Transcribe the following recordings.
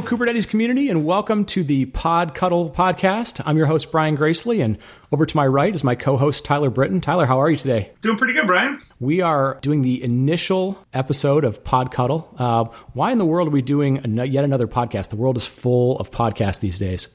Hello, Kubernetes community, and welcome to the Pod Cuddle podcast. I'm your host, Brian Gracely, and over to my right is my co host, Tyler Britten. Tyler, how are you today? Doing pretty good, Brian. We are doing the initial episode of Pod Cuddle. Uh, why in the world are we doing yet another podcast? The world is full of podcasts these days.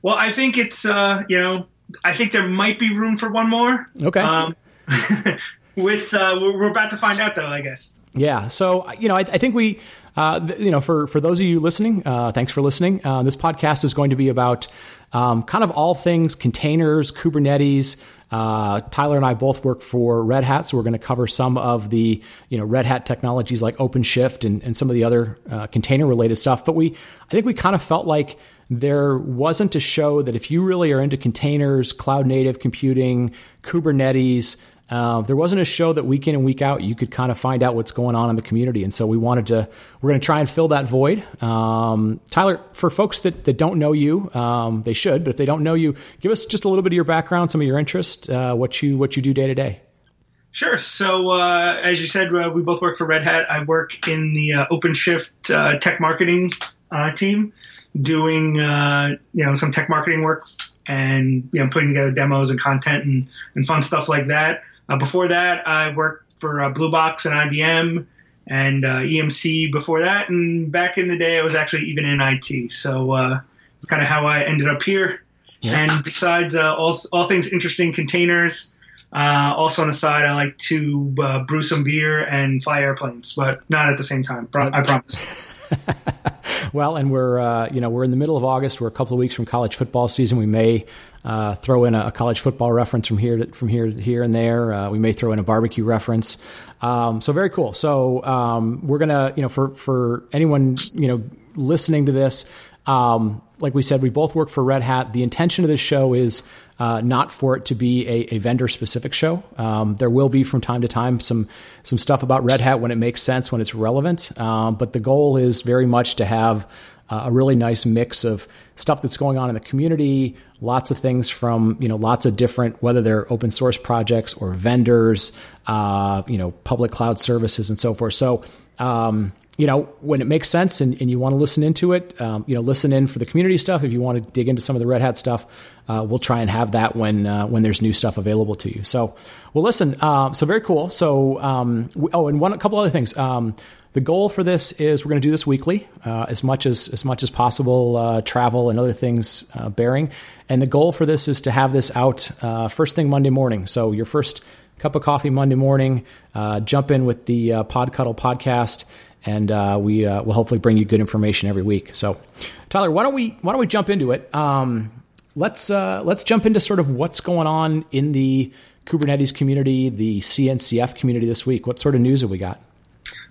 Well, I think it's, uh, you know, I think there might be room for one more. Okay. Um, with uh, we're about to find out, though, I guess. Yeah. So, you know, I, I think we uh, you know, for for those of you listening, uh, thanks for listening. Uh, this podcast is going to be about um, kind of all things containers, Kubernetes. Uh, Tyler and I both work for Red Hat, so we're going to cover some of the you know Red Hat technologies like OpenShift and, and some of the other uh, container related stuff. But we, I think we kind of felt like there wasn't a show that if you really are into containers, cloud native computing, Kubernetes, uh, there wasn't a show that week in and week out you could kind of find out what's going on in the community, and so we wanted to. We're going to try and fill that void. Um, Tyler, for folks that, that don't know you, um, they should, but if they don't know you, give us just a little bit of your background, some of your interests, uh, what you what you do day to day. Sure. So, uh, as you said, uh, we both work for Red Hat. I work in the uh, OpenShift uh, tech marketing team, doing you know some tech marketing work and you know putting together demos and content and, and fun stuff like that. Uh, before that, I worked for uh, Blue Box and IBM and uh, EMC before that. And back in the day, I was actually even in IT. So uh, it's kind of how I ended up here. Yeah. And besides uh, all, all things interesting containers, uh, also on the side, I like to uh, brew some beer and fly airplanes, but not at the same time. I promise. well, and we're uh, you know we're in the middle of August. We're a couple of weeks from college football season. We may uh, throw in a, college football reference from here to, from here here and there. Uh, we may throw in a barbecue reference. Um, so very cool. So um, we're gonna you know for for anyone you know listening to this. Um, like we said, we both work for Red Hat. The intention of this show is uh, not for it to be a, a vendor specific show. Um, there will be from time to time some some stuff about Red Hat when it makes sense, when it's relevant. Um, but the goal is very much to have uh, a really nice mix of stuff that's going on in the community, lots of things from you know lots of different whether they're open source projects or vendors, uh, you know public cloud services and so forth. So. Um, you know, when it makes sense and, and you want to listen into it, um, you know, listen in for the community stuff. If you want to dig into some of the Red Hat stuff, uh, we'll try and have that when uh, when there's new stuff available to you. So, well, listen. Uh, so very cool. So, um, we, oh, and one a couple other things. Um, the goal for this is we're going to do this weekly, uh, as much as as much as possible. Uh, travel and other things uh, bearing, and the goal for this is to have this out first thing Monday morning. So your first cup of coffee Monday morning. jump in with the Pod Cuddle podcast and uh, we uh, will hopefully bring you good information every week. So, Tyler, why don't we why don't we jump into it? Um, let's uh, let's jump into sort of what's going on in the Kubernetes community, the CNCF community this week. What sort of news have we got?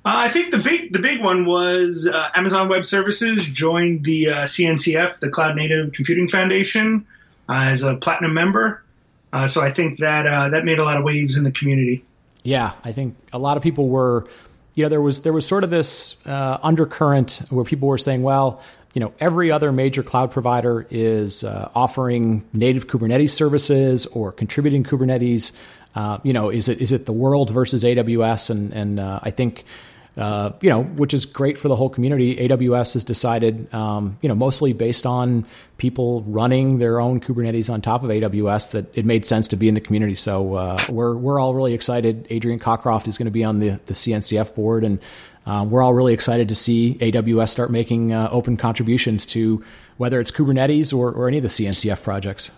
Uh, I think the big the big one was uh, Amazon Web Services joined the uh, CNCF, the Cloud Native Computing Foundation, as a platinum member. so I think that that made a lot of waves in the community. Yeah, I think a lot of people were you know, there was there was sort of this uh, undercurrent where people were saying, well, you know, every other major cloud provider is uh, offering native Kubernetes services or contributing Kubernetes. Uh, you know, is it is it the world versus AWS? And and uh, I think uh, you know, which is great for the whole community. AWS has decided, um, you know, mostly based on people running their own Kubernetes on top of AWS, that it made sense to be in the community. So uh, we're we're all really excited. Adrian Cockcroft is going to be on the the CNCF board, and um, we're all really excited to see AWS start making uh, open contributions to whether it's Kubernetes or, or any of the CNCF projects.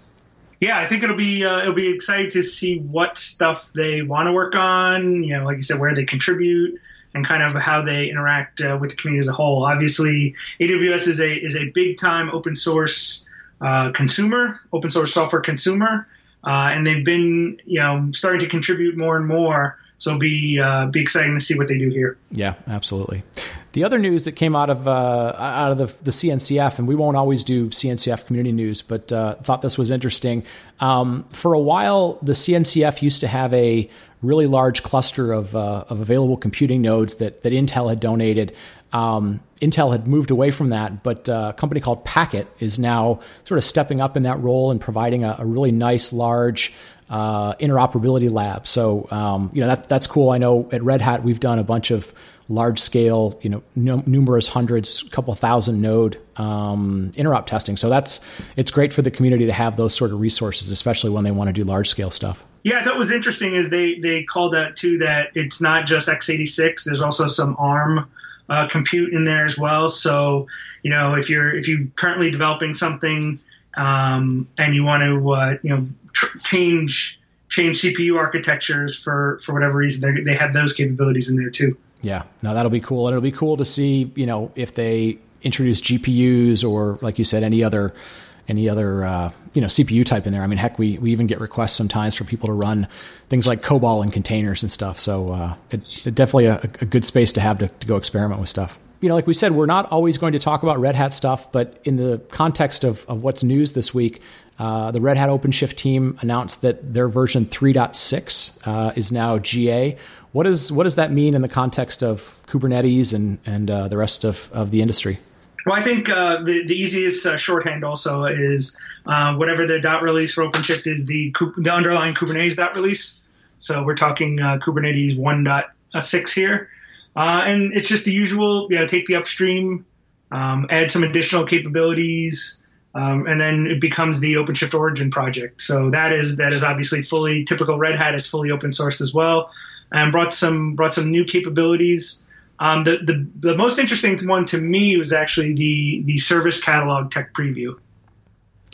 Yeah, I think it'll be uh, it'll be exciting to see what stuff they want to work on. You know, like you said, where they contribute and kind of how they interact uh, with the community as a whole. Obviously, AWS is a is a big time open source uh, consumer, open source software consumer, uh, and they've been you know starting to contribute more and more. So be uh, be exciting to see what they do here. Yeah, absolutely. The other news that came out of uh, out of the, the, CNCF, and we won't always do CNCF community news, but uh, thought this was interesting. Um, for a while, the CNCF used to have a really large cluster of, uh, of available computing nodes that, that Intel had donated. Um, Intel had moved away from that, but uh, a company called Packet is now sort of stepping up in that role and providing a, a really nice, large uh, interoperability lab. So um, you know that that's cool. I know at Red Hat we've done a bunch of large scale, you know, n- numerous hundreds, couple thousand node um, interop testing. So that's it's great for the community to have those sort of resources, especially when they want to do large scale stuff. Yeah, I thought was interesting is they they called out too that it's not just x86. There's also some ARM uh, compute in there as well. So you know if you're if you're currently developing something um, and you want to uh, you know tr- change change CPU architectures for for whatever reason, they they have those capabilities in there too. Yeah, now that'll be cool, and it'll be cool to see you know if they introduce GPUs or like you said any other any other uh, you know CPU type in there. I mean, heck, we, we even get requests sometimes for people to run things like COBOL and containers and stuff. So uh, it's it definitely a, a, good space to have to, to go experiment with stuff. You know, like we said, we're not always going to talk about Red Hat stuff, but in the context of, of what's news this week, uh, the Red Hat OpenShift team announced that their version 3.6 uh, is now GA. What, is, what does that mean in the context of Kubernetes and, and uh, the rest of, of the industry? Well, I think uh, the, the easiest uh, shorthand also is uh, whatever the dot release for OpenShift is the the underlying Kubernetes dot release. So we're talking Kubernetes 1.6 here, uh, and it's just the usual. You know, take the upstream, um, add some additional capabilities, um, and then it becomes the OpenShift Origin project. So that is that is obviously fully typical Red Hat. It's fully open source as well, and brought some brought some new capabilities. Um, the, the, the most interesting one to me was actually the the service catalog tech preview.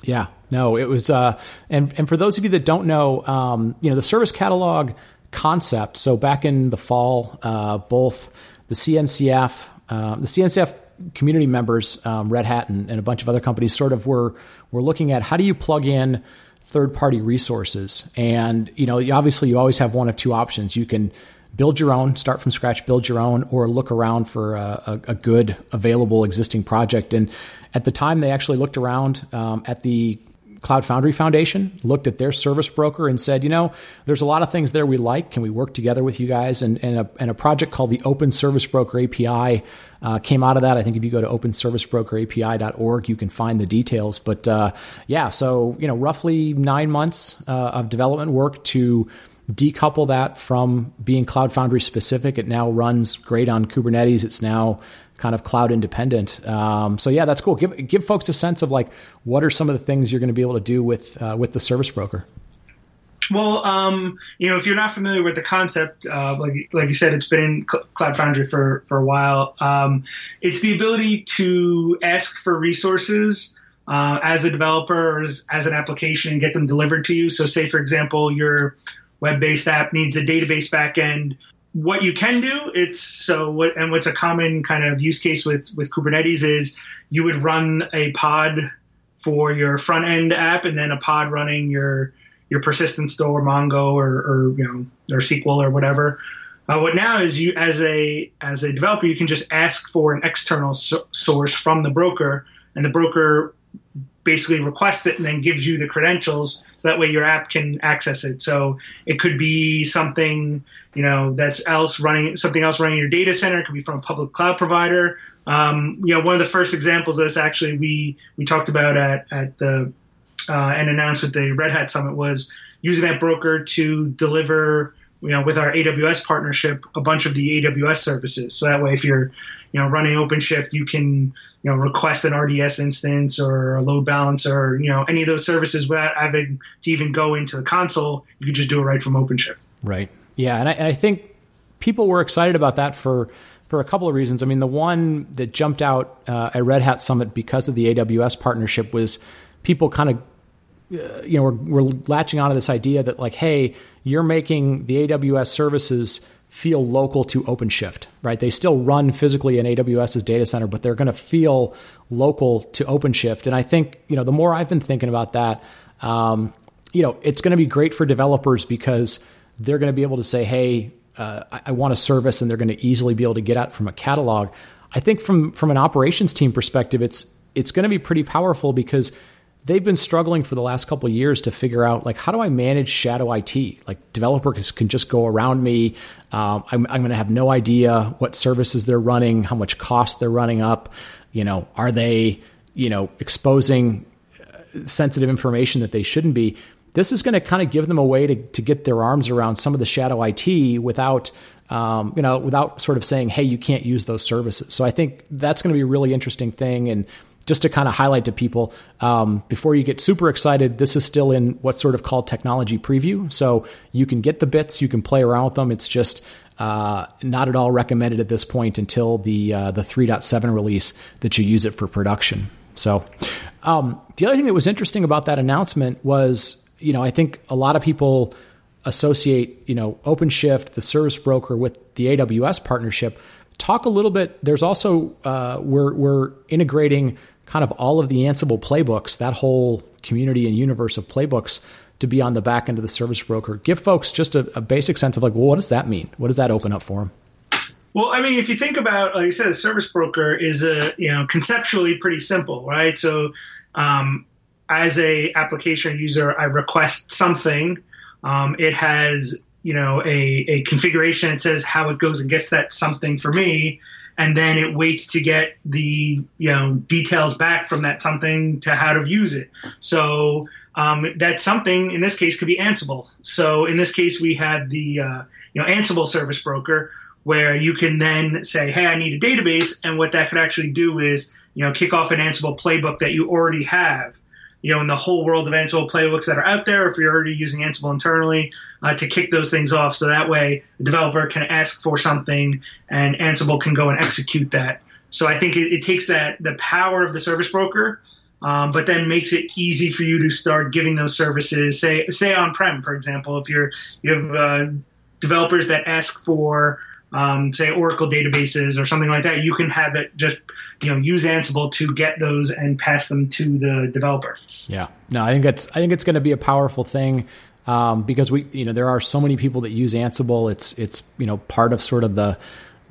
Yeah, no, it was, uh, and and for those of you that don't know, um, you know, the service catalog concept. So back in the fall, uh, both the CNCF, uh, the CNCF community members, um, Red Hat, and, and, a bunch of other companies, sort of were were looking at how do you plug in third party resources, and you know, obviously, you always have one of two options. You can build your own, start from scratch, build your own, or look around for a, a, a good available existing project. And at the time, they actually looked around um, at the Cloud Foundry Foundation, looked at their service broker and said, you know, there's a lot of things there we like. Can we work together with you guys? And, and, a, and a project called the Open Service Broker API uh, came out of that. I think if you go to openservicebroker.api.org, you can find the details. But uh, yeah, so, you know, roughly nine months uh, of development work to decouple that from being Cloud Foundry specific. It now runs great on Kubernetes. It's now kind of cloud independent. Um, so yeah, that's cool. Give give folks a sense of like what are some of the things you're going to be able to do with uh, with the service broker. Well, um, you know, if you're not familiar with the concept, uh, like like you said, it's been in Cloud Foundry for for a while. Um, it's the ability to ask for resources. Uh, as a developer or as, as, an application and get them delivered to you. So, say for example, you're web-based app needs a database backend. What you can do, it's so what and what's a common kind of use case with with Kubernetes is you would run a pod for your front end app and then a pod running your your persistent store Mongo or, or you know or SQL or whatever. Uh, what now is you as a as a developer you can just ask for an external so- source from the broker and the broker basically requests it and then gives you the credentials so that way your app can access it. So it could be something you know that's else running something else running your data center. It could be from a public cloud provider. Um, you know one of the first examples of this actually we we talked about at at the uh, and announced at the red hat summit was using that broker to deliver you know with our aws partnership a bunch of the aws services. So that way if you're you know running OpenShift, you can you know request an RDS instance or a load balancer, you know any of those services without having to even go into the console. You can just do it right from OpenShift. Right. Yeah, and I, and I think people were excited about that for for a couple of reasons. I mean, the one that jumped out uh, at Red Hat Summit because of the AWS partnership was people kind of uh, you know we're latching onto this idea that like, hey, you're making the AWS services feel local to OpenShift, right? They still run physically in AWS's data center, but they're going to feel local to OpenShift. And I think, you know, the more I've been thinking about that, um, you know, it's going to be great for developers because they're going to be able to say, hey, uh, I, I want a service, and they're going to easily be able to get out from a catalog. I think from from an operations team perspective, it's it's going to be pretty powerful because they've been struggling for the last couple years to figure out like how do I manage shadow IT? Like developers can just go around me. Um, I'm, I'm going to have no idea what services they're running, how much cost they're running up. You know, are they you know exposing uh, sensitive information that they shouldn't be? this is going to kind of give them a way to, to get their arms around some of the shadow IT without, um, you know, without sort of saying, hey, you can't use those services. So I think that's going to be a really interesting thing. And just to kind of highlight to people um, before you get super excited, this is still in what's sort of called technology preview. So you can get the bits, you can play around with them. It's just uh, not at all recommended at this point until the uh, the 3.7 release that you use it for production. So um, the other thing that was interesting about that announcement was, you know, I think a lot of people associate, you know, OpenShift, the service broker, with the AWS partnership. Talk a little bit. There's also uh, we're we're integrating kind of all of the Ansible playbooks, that whole community and universe of playbooks to be on the back end of the service broker. Give folks just a, a basic sense of like, well, what does that mean? What does that open up for them? Well, I mean, if you think about, like I said, a service broker is a you know conceptually pretty simple, right? So, um, as a application user, I request something. Um, it has you know a, a configuration. that says how it goes and gets that something for me, and then it waits to get the you know details back from that something to how to use it. So um, that something in this case could be Ansible. So in this case, we had the uh, you know Ansible service broker where you can then say, hey, I need a database. And what that could actually do is, you know, kick off an Ansible playbook that you already have, you know, in the whole world of Ansible playbooks that are out there, if you're already using Ansible internally, uh, to kick those things off. So that way the developer can ask for something and Ansible can go and execute that. So I think it, it takes that, the power of the service broker, um, but then makes it easy for you to start giving those services, say, say on-prem, for example, if you're, you have, uh, developers that ask for um, say Oracle databases or something like that, you can have it just you know use Ansible to get those and pass them to the developer. Yeah, no, I think that's I think it's going to be a powerful thing um, because we you know there are so many people that use Ansible. It's it's you know part of sort of the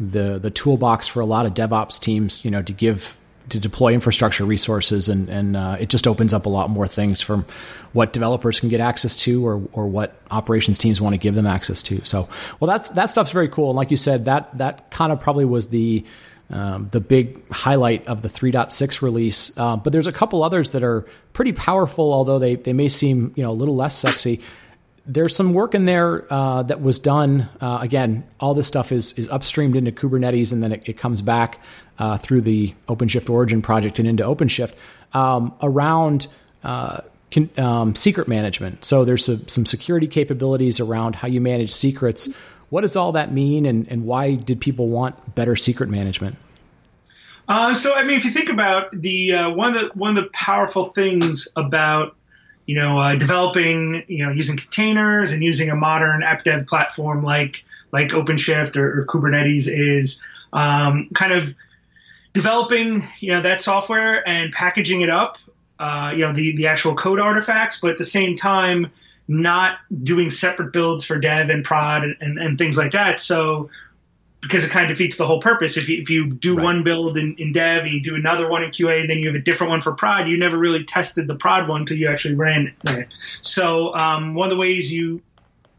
the the toolbox for a lot of DevOps teams. You know to give to deploy infrastructure resources, and and uh, it just opens up a lot more things from what developers can get access to, or or what operations teams want to give them access to. So, well, that's that stuff's very cool. And like you said, that that kind of probably was the um, the big highlight of the 3.6 release. Uh, but there's a couple others that are pretty powerful, although they they may seem you know a little less sexy there's some work in there uh, that was done. Uh, again, all this stuff is is upstreamed into Kubernetes, and then it, it comes back uh, through the OpenShift Origin project and into OpenShift um, around uh, con- um, secret management. So there's a, some security capabilities around how you manage secrets. What does all that mean, and, and why did people want better secret management? Uh, so, I mean, if you think about the uh, one of the one of the powerful things about you know, uh, developing, you know, using containers and using a modern app dev platform like like OpenShift or, or Kubernetes is um, kind of developing, you know, that software and packaging it up, uh, you know, the the actual code artifacts, but at the same time, not doing separate builds for dev and prod and, and, and things like that. So because it kind of defeats the whole purpose. If you, if you do right. one build in, in dev and you do another one in QA, and then you have a different one for prod. You never really tested the prod one until you actually ran it. So um, one of the ways you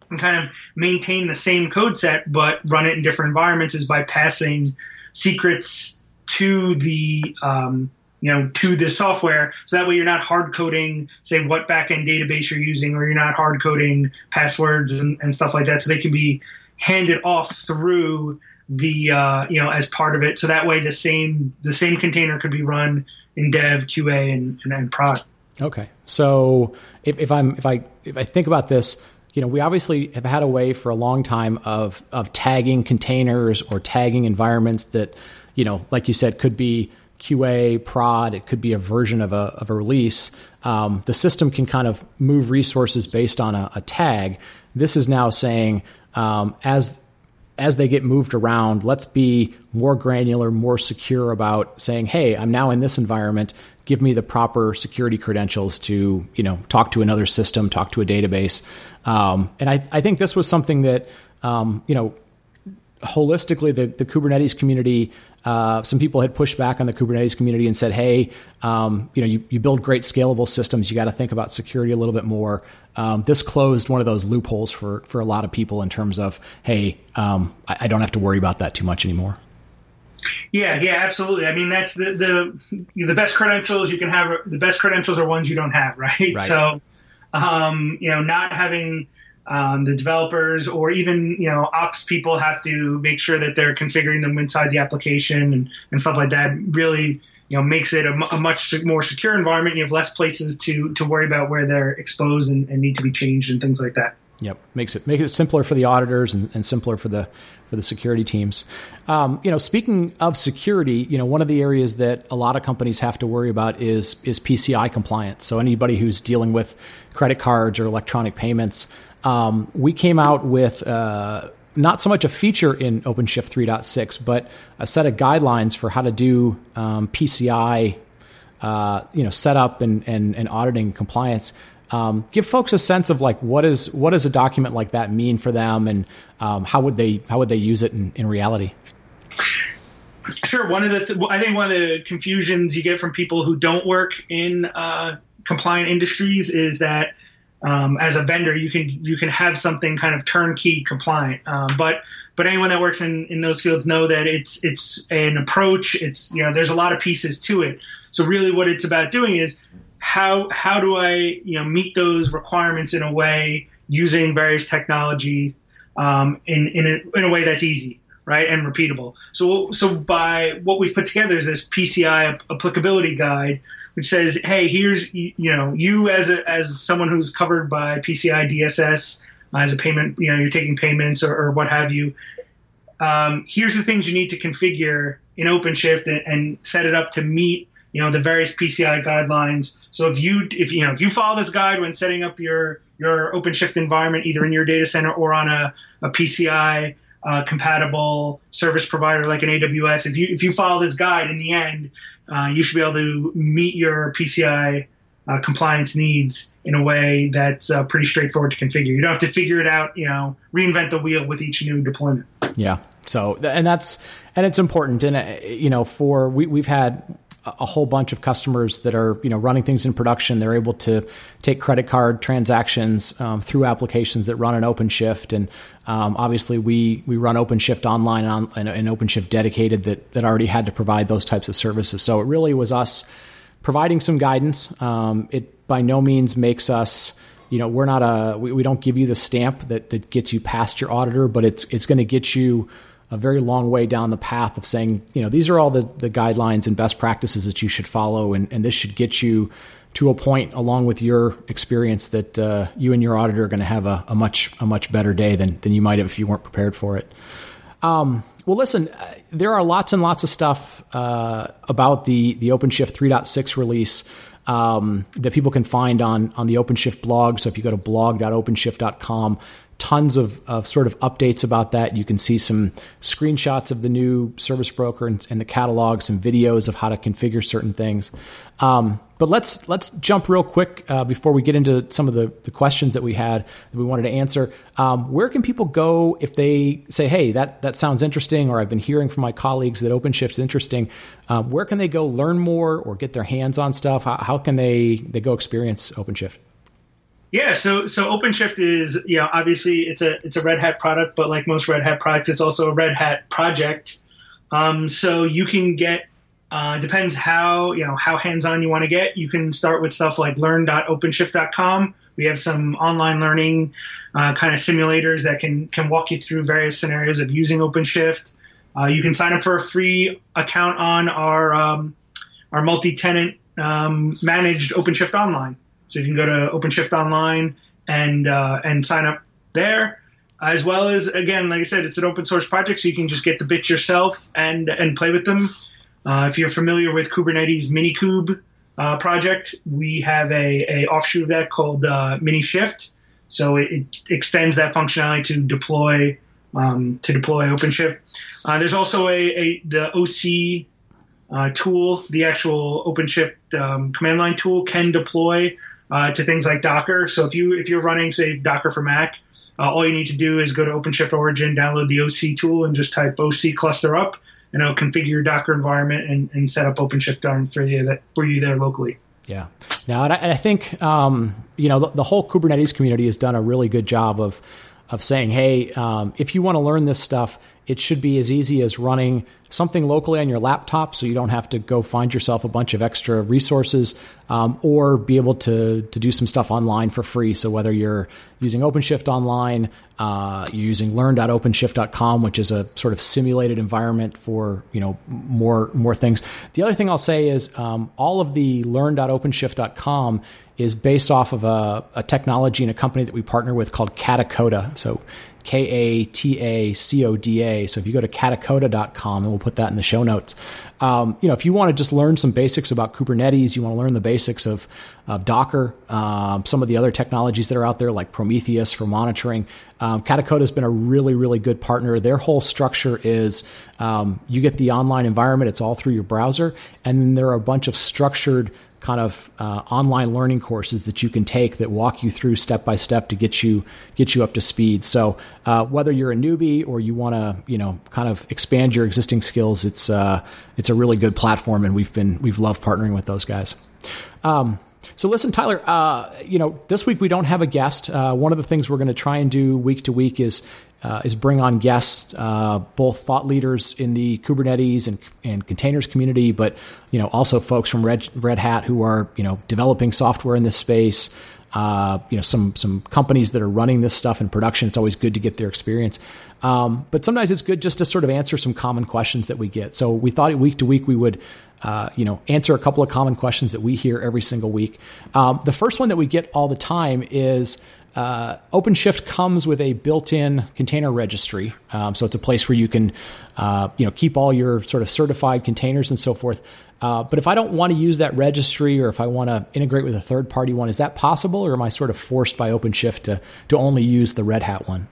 can kind of maintain the same code set but run it in different environments is by passing secrets to the um, you know to the software so that way you're not hard coding say what backend database you're using or you're not hard coding passwords and, and stuff like that so they can be handed off through the uh, you know as part of it, so that way the same the same container could be run in Dev, QA, and, and, and Prod. Okay, so if, if I'm if I if I think about this, you know, we obviously have had a way for a long time of of tagging containers or tagging environments that, you know, like you said, could be QA, prod, it could be a version of a, of a release. Um, the system can kind of move resources based on a, a tag. This is now saying um, as as they get moved around, let's be more granular, more secure about saying, "Hey, I'm now in this environment. Give me the proper security credentials to, you know, talk to another system, talk to a database." Um, and I, I think this was something that, um, you know, holistically, the, the Kubernetes community uh, some people had pushed back on the Kubernetes community and said, "Hey, um, you know, you, you, build great scalable systems. You got to think about security a little bit more." Um, this closed one of those loopholes for for a lot of people in terms of, "Hey, um, I, I, don't have to worry about that too much anymore." Yeah, yeah, absolutely. I mean, that's the the the best credentials you can have. The best credentials are ones you don't have, right? right. So. um, you know, not having um, the developers or even you know ops people have to make sure that they're configuring them inside the application and, and stuff like that really you know makes it a, much more secure environment you have less places to to worry about where they're exposed and, and need to be changed and things like that Yep, makes it make it simpler for the auditors and, and simpler for the for the security teams. Um, you know, speaking of security, you know, one of the areas that a lot of companies have to worry about is is PCI compliance. So anybody who's dealing with credit cards or electronic payments, um, we came out with. Uh, not so much a feature in OpenShift 3.6, but a set of guidelines for how to do um, PCI, uh, you know, setup and, and, and auditing compliance. Um, give folks a sense of like what is what does a document like that mean for them, and um, how would they how would they use it in, in reality? Sure. One of the th- I think one of the confusions you get from people who don't work in uh, compliant industries is that um, as a vendor, you can you can have something kind of turnkey compliant. Um, but but anyone that works in, in those fields know that it's it's an approach. It's you know there's a lot of pieces to it. So really, what it's about doing is how how do I you know meet those requirements in a way using various technology um, in in a, in a way that's easy right and repeatable. So so by what we've put together is this PCI applicability guide which says, "Hey, here's you know you as a, as someone who's covered by PCI DSS uh, as a payment, you know, you're taking payments or, or what have you. Um, here's the things you need to configure in OpenShift and, and, set it up to meet you know the various PCI guidelines. So if you if you know if you follow this guide when setting up your your OpenShift environment, either in your data center or on a, a PCI uh, compatible service provider like an AWS, if you if you follow this guide in the end, uh, you should be able to meet your PCI uh, compliance needs in a way that's uh, pretty straightforward to configure. You don't have to figure it out, you know, reinvent the wheel with each new deployment. Yeah. So, and that's and it's important, and uh, you know, for we we've had a whole bunch of customers that are you know running things in production. They're able to take credit card transactions um, through applications that run an OpenShift, and um, obviously we we run OpenShift online and, on, and OpenShift dedicated that that already had to provide those types of services. So it really was us providing some guidance. Um, it by no means makes us you know we're not a we, we don't give you the stamp that that gets you past your auditor, but it's it's going to get you a very long way down the path of saying, you know, these are all the, the guidelines and best practices that you should follow, and, and this should get you to a point, along with your experience, that uh, you and your auditor are going to have a, a, much a much better day than than you might have if you weren't prepared for it. Um, well, listen, uh, there are lots and lots of stuff uh, about the the OpenShift 3.6 release. Um, that people can find on on the OpenShift blog. So if you go to blog.openshift.com, tons of, of sort of updates about that. You can see some screenshots of the new service broker and, and the catalog, some videos of how to configure certain things. Um, but let's let's jump real quick uh, before we get into some of the, the questions that we had that we wanted to answer. Um, where can people go if they say, "Hey, that that sounds interesting," or "I've been hearing from my colleagues that OpenShift is interesting"? Um, where can they go learn more or get their hands on stuff? How, how can they they go experience OpenShift? Yeah, so so OpenShift is you know obviously it's a it's a Red Hat product, but like most Red Hat products, it's also a Red Hat project. Um, so you can get uh, depends how you know how hands on you want to get. You can start with stuff like learn.openshift.com. We have some online learning uh, kind of simulators that can can walk you through various scenarios of using OpenShift. Uh, you can sign up for a free account on our um, our multi-tenant um, managed OpenShift Online. So you can go to OpenShift Online and uh, and sign up there, as well as again, like I said, it's an open source project, so you can just get the bits yourself and and play with them. Uh, if you're familiar with Kubernetes Minikube uh, project, we have a, a offshoot of that called uh, Minishift. So it, it, extends that functionality to deploy um, to deploy OpenShift. Uh, there's also a, a the OC uh, tool, the actual OpenShift um, command line tool, can deploy uh, to things like Docker. So if you if you're running say Docker for Mac, uh, all you need to do is go to OpenShift Origin, download the OC tool, and just type OC cluster up, and it'll configure your Docker environment and, and set up OpenShift on for you that for you there locally. Yeah. Now, and I, and I think um, you know the, the, whole Kubernetes community has done a really good job of of saying, hey, um, if you want to learn this stuff, it should be as easy as running something locally on your laptop so you don't have to go find yourself a bunch of extra resources um, or be able to, to do some stuff online for free. So whether you're using OpenShift online, uh, you're using learn.openshift.com, which is a sort of simulated environment for, you know, more, more things. The other thing I'll say is um, all of the learn.openshift.com is based off of a, a, technology and a company that we partner with called Katacoda. So K A T A C O D A. So if you go to katacoda.com, and we'll put that in the show notes, um, you know, if you want to just learn some basics about Kubernetes, you want to learn the basics of, of Docker, um, some of the other technologies that are out there like Prometheus for monitoring. Um, Katacoda has been a really, really good partner. Their whole structure is um, you get the online environment, it's all through your browser, and then there are a bunch of structured kind of uh, online learning courses that you can take that walk you through step by step to get you get you up to speed. So uh, whether you're a newbie or you want to you know kind of expand your existing skills, it's uh, it's a really good platform, and we've been we've loved partnering with those guys. Um, so listen, Tyler. Uh, you know, this week we don't have a guest. Uh, one of the things we're going to try and do week to week is uh, is bring on guests, uh, both thought leaders in the Kubernetes and, and containers community, but you know also folks from Red, Red Hat who are you know developing software in this space. Uh, you know some some companies that are running this stuff in production. It's always good to get their experience, um, but sometimes it's good just to sort of answer some common questions that we get. So we thought week to week we would. Uh, you know, answer a couple of common questions that we hear every single week. Um, the first one that we get all the time is, uh, OpenShift comes with a built-in container registry, um, so it's a place where you can, uh, you know, keep all your sort of certified containers and so forth. Uh, but if I don't want to use that registry, or if I want to integrate with a third-party one, is that possible, or am I sort of forced by OpenShift to to only use the Red Hat one?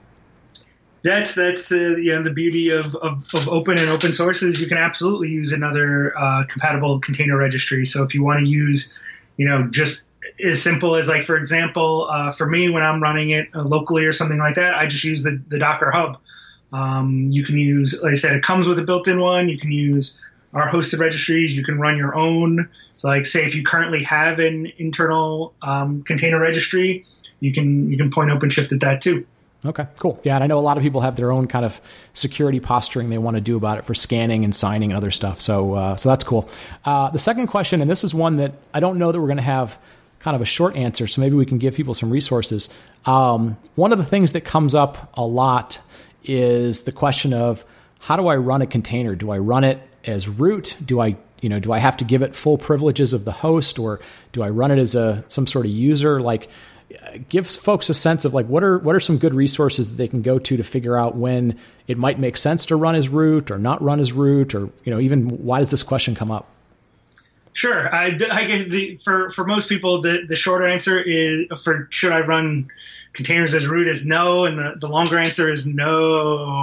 That's that's the you know, the beauty of, of, of, open and open sources. You can absolutely use another uh, compatible container registry. So if you want to use, you know, just as simple as like for example uh, for me when i'm running it uh, locally or something like that i just use the, the docker hub um, you can use like i said it comes with a built-in one you can use our hosted registries you can run your own so like say if you currently have an internal um, container registry you can you can point openshift at that too Okay, cool. Yeah, and I know a lot of people have their own kind of security posturing they want to do about it for scanning and signing and other stuff. So, uh, so that's cool. Uh, the second question, and this is one that I don't know that we're going to have kind of a short answer, so maybe we can give people some resources. Um, one of the things that comes up a lot is the question of how do I run a container? Do I run it as root? Do I you know do I have to give it full privileges of the host, or do I run it as a some sort of user? Like gives folks a sense of like what are what are some good resources that they can go to to figure out when it might make sense to run as root or not run as root, or you know even why does this question come up? Sure. I, I guess the, for for most people, the the shorter answer is for should I run containers as root is no, and the, the longer answer is no.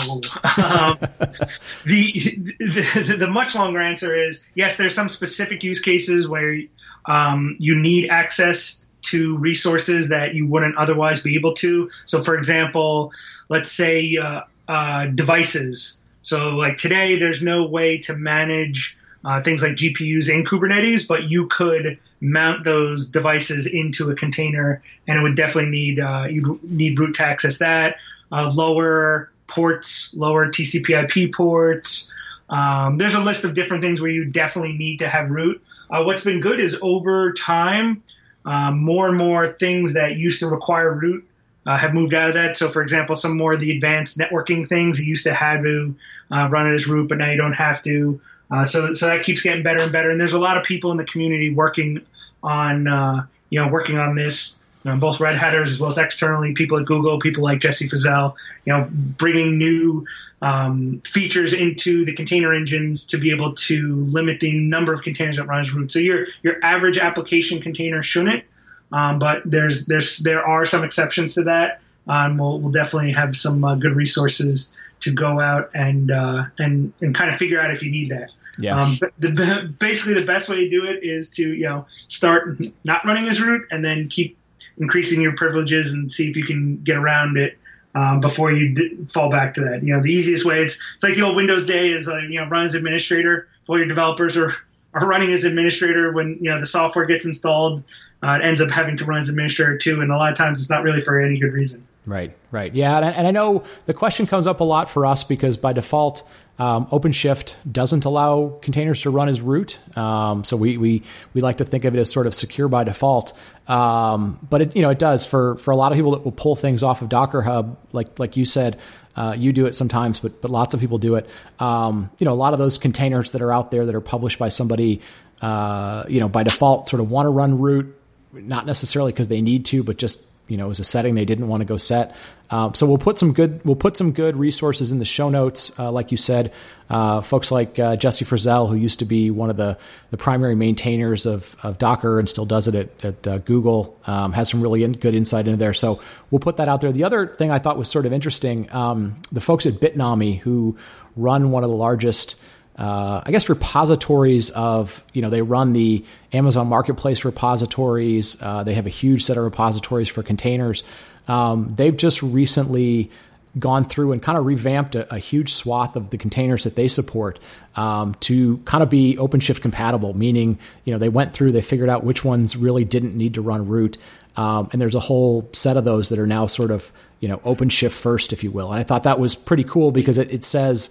um, the, the, the much longer answer is yes. There's some specific use cases where um, you need access to resources that you wouldn't otherwise be able to. So, for example, let's say uh, uh, devices. So, like today, there's no way to manage uh, things like GPUs in Kubernetes, but you could mount those devices into a container, and it would definitely need uh, you need root to access that. Uh, lower ports, lower TCP/IP ports. Um, there's a list of different things where you definitely need to have root. Uh, what's been good is over time, um, more and more things that used to require root uh, have moved out of that. So, for example, some more of the advanced networking things you used to have to uh, run it as root, but now you don't have to. Uh, so, so that keeps getting better and better. And there's a lot of people in the community working on, uh, you know, working on this. You know, both Red Hatters as well as externally, people at Google, people like Jessie Frazelle, you know, bringing new um, features into the container engines to be able to limit the number of containers that run as root. So your your average application container shouldn't, um, but there's there's there are some exceptions to that. Um, we'll, we'll definitely have some uh, good resources to go out and uh, and and kind of figure out if you need that. Yeah. Um, the, basically, the best way to do it is to you know start not running as root and then keep increasing your privileges and see if you can get around it um, before you d- fall back to that. You know, the easiest way it's it's like the old Windows day is uh, you know run as administrator. All your developers are are running as administrator when you know the software gets installed. Uh, it ends up having to run as administrator too, and a lot of times it's not really for any good reason. Right, right. Yeah, and, and I know the question comes up a lot for us because by default, um, OpenShift doesn't allow containers to run as root. Um, so we, we, we like to think of it as sort of secure by default. Um, but it, you know, it does for, for a lot of people that will pull things off of Docker Hub, like, like you said, uh, you do it sometimes, but, but lots of people do it. Um, you know, a lot of those containers that are out there that are published by somebody, uh, you know, by default sort of want to run root, not necessarily because they need to, but just you know, as a setting they didn't want to go set. Um, so we'll put some good we'll put some good resources in the show notes, uh, like you said. Uh, folks like uh, Jessie Frazelle, who used to be one of the the primary maintainers of, of Docker and still does it at, at uh, Google, um, has some really in, good insight into there. So we'll put that out there. The other thing I thought was sort of interesting, um, the folks at Bitnami who run one of the largest uh, I guess repositories of you know they run the Amazon Marketplace repositories. Uh, they have a huge set of repositories for containers. Um, they've just recently gone through and kind of revamped a, a huge swath of the containers that they support um, to kind of be OpenShift compatible. Meaning, you know, they went through, they figured out which ones really didn't need to run root. Um, and there's a whole set of those that are now sort of, you know, OpenShift first, if you will. And I thought that was pretty cool because it, it says,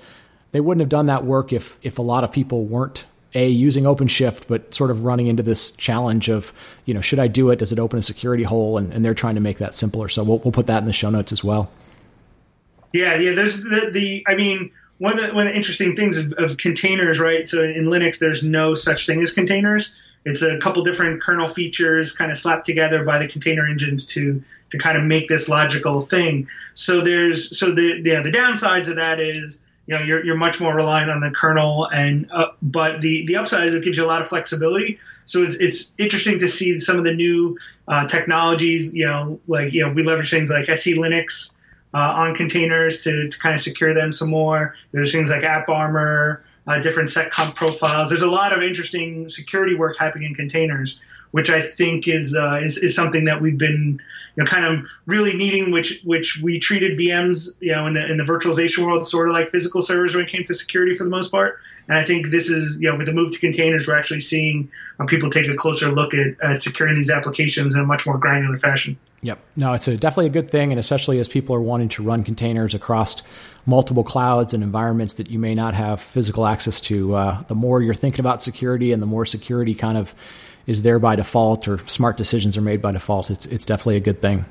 they wouldn't have done that work if if a lot of people weren't a using OpenShift, but sort of running into this challenge of you know should I do it? Does it open a security hole? And, and they're trying to make that simpler. So we'll we'll put that in the show notes as well. Yeah, yeah. There's the, the I mean one of the, one of the interesting things of, of containers, right? So in Linux, there's no such thing as containers. It's a couple different kernel features kind of slapped together by the container engines to to kind of make this logical thing. So there's so the yeah the downsides of that is you know you're, you're much more reliant on the kernel and uh, but the the upside is it gives you a lot of flexibility. So it's, it's interesting to see some of the new uh, technologies you know like you know we leverage things like SE Linux uh, on containers to, to kind of secure them some more. There's things like AppArmor uh, different seccomp profiles. There's a lot of interesting security work happening in containers which I think is, uh, is is something that we've been you know kind of really needing, which which we treated VMs you know in the in the virtualization world sort of like physical servers when it came to security for the most part. And I think this is you know with the move to containers, we're actually seeing uh, people take a closer look at, at securing these applications in a much more granular fashion. Yep. No, it's a, definitely a good thing, and especially as people are wanting to run containers across multiple clouds and environments that you may not have physical access to. Uh, the more you're thinking about security, and the more security kind of is there by default or smart decisions are made by default, it's, it's definitely a good thing.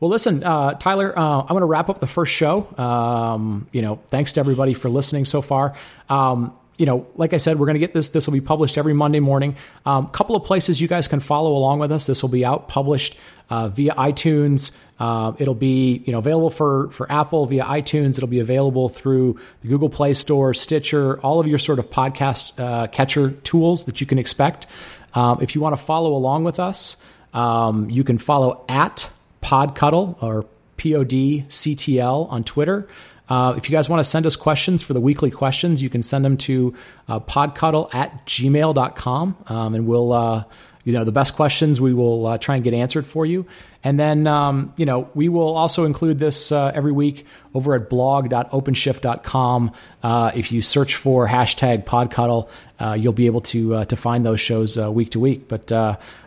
Well, listen, uh, Tyler, uh, I'm going to wrap up the first show. Um, you know, thanks to everybody for listening so far. Um, you know, like I said, we're going to get this. This will be published every Monday morning. A um, couple of places you guys can follow along with us. This will be out published uh, via iTunes. Uh, it'll be you know available for for Apple via iTunes. It'll be available through the Google Play Store, Stitcher, all of your sort of podcast uh, catcher tools that you can expect. Um, if you want to follow along with us, um, you can follow at Podcuddle or PODCTL on Twitter. Uh, if you guys want to send us questions for the weekly questions, you can send them to uh, podcuddle at gmail.com um, and we'll uh, you know the best questions we will uh, try and get answered for you. And then um, you know we will also include this uh, every week over at blog.openshift.com uh, if you search for hashtag podcuddle uh, you'll be able to uh, to find those shows uh, week to week. But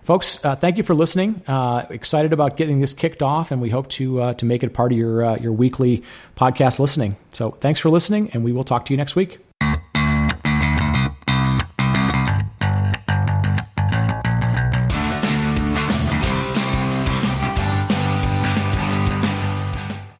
folks thank you for listening. Excited about getting this kicked off and we hope to to make it part of your your weekly podcast listening. So thanks for listening and we will talk to you next week